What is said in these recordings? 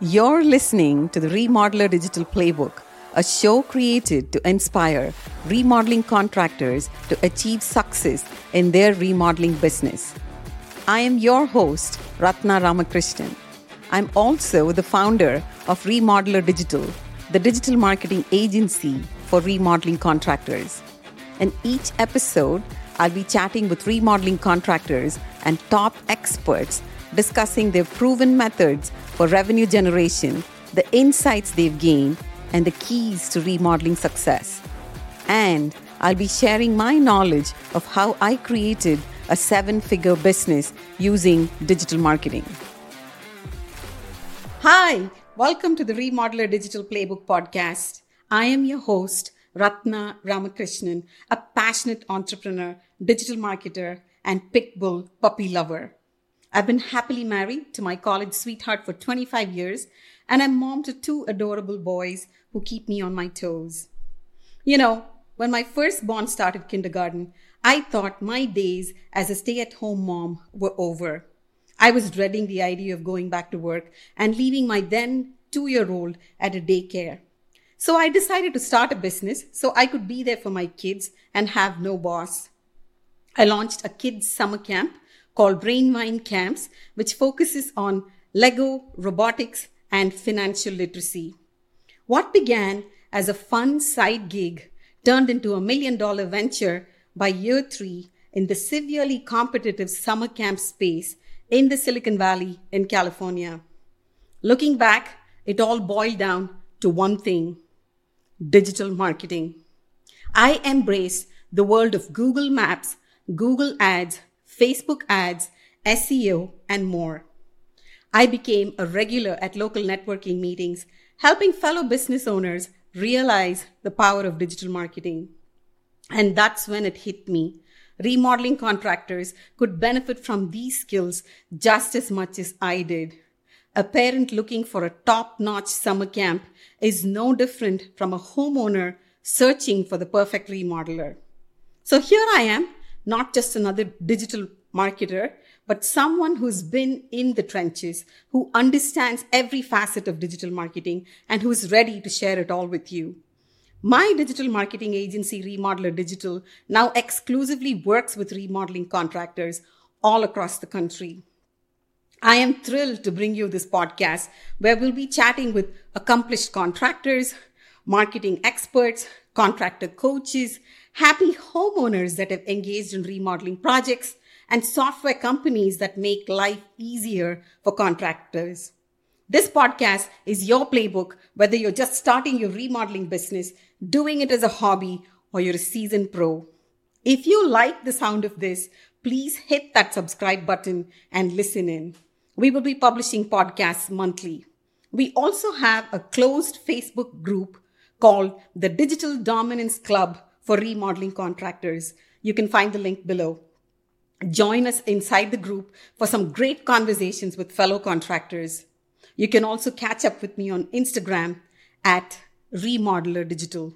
You're listening to the Remodeler Digital Playbook, a show created to inspire remodeling contractors to achieve success in their remodeling business. I am your host, Rathna Ramakrishnan. I'm also the founder of Remodeler Digital, the digital marketing agency for remodeling contractors. In each episode, I'll be chatting with remodeling contractors and top experts discussing their proven methods for revenue generation, the insights they've gained, and the keys to remodeling success. And I'll be sharing my knowledge of how I created a seven figure business using digital marketing. Hi, welcome to the Remodeler Digital Playbook podcast. I am your host, Rathna Ramakrishnan, a passionate entrepreneur, digital marketer, and pitbull puppy lover. I've been happily married to my college sweetheart for 25 years, and I'm mom to two adorable boys who keep me on my toes. You know, when my firstborn started kindergarten, I thought my days as a stay at home mom were over. I was dreading the idea of going back to work and leaving my then two year old at a daycare. So I decided to start a business so I could be there for my kids and have no boss. I launched a kids summer camp called Brainwine Camps, which focuses on Lego, robotics, and financial literacy. What began as a fun side gig turned into a million dollar venture by year three in the severely competitive summer camp space in the Silicon Valley in California. Looking back, it all boiled down to one thing digital marketing. I embraced the world of Google Maps, Google Ads, Facebook ads, SEO, and more. I became a regular at local networking meetings, helping fellow business owners realize the power of digital marketing. And that's when it hit me. Remodeling contractors could benefit from these skills just as much as I did. A parent looking for a top notch summer camp is no different from a homeowner searching for the perfect remodeler. So here I am not just another digital marketer, but someone who's been in the trenches, who understands every facet of digital marketing and who's ready to share it all with you. My digital marketing agency, Remodeler Digital, now exclusively works with remodeling contractors all across the country. I am thrilled to bring you this podcast where we'll be chatting with accomplished contractors, marketing experts, contractor coaches, happy homeowners that have engaged in remodeling projects, and software companies that make life easier for contractors. This podcast is your playbook, whether you're just starting your remodeling business, doing it as a hobby, or you're a seasoned pro. If you like the sound of this, please hit that subscribe button and listen in. We will be publishing podcasts monthly. We also have a closed Facebook group called the Digital Dominance Club for remodeling contractors. You can find the link below. Join us inside the group for some great conversations with fellow contractors. You can also catch up with me on Instagram at Remodeler Digital.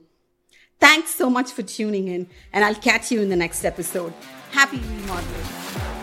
Thanks so much for tuning in, and I'll catch you in the next episode. Happy remodeling.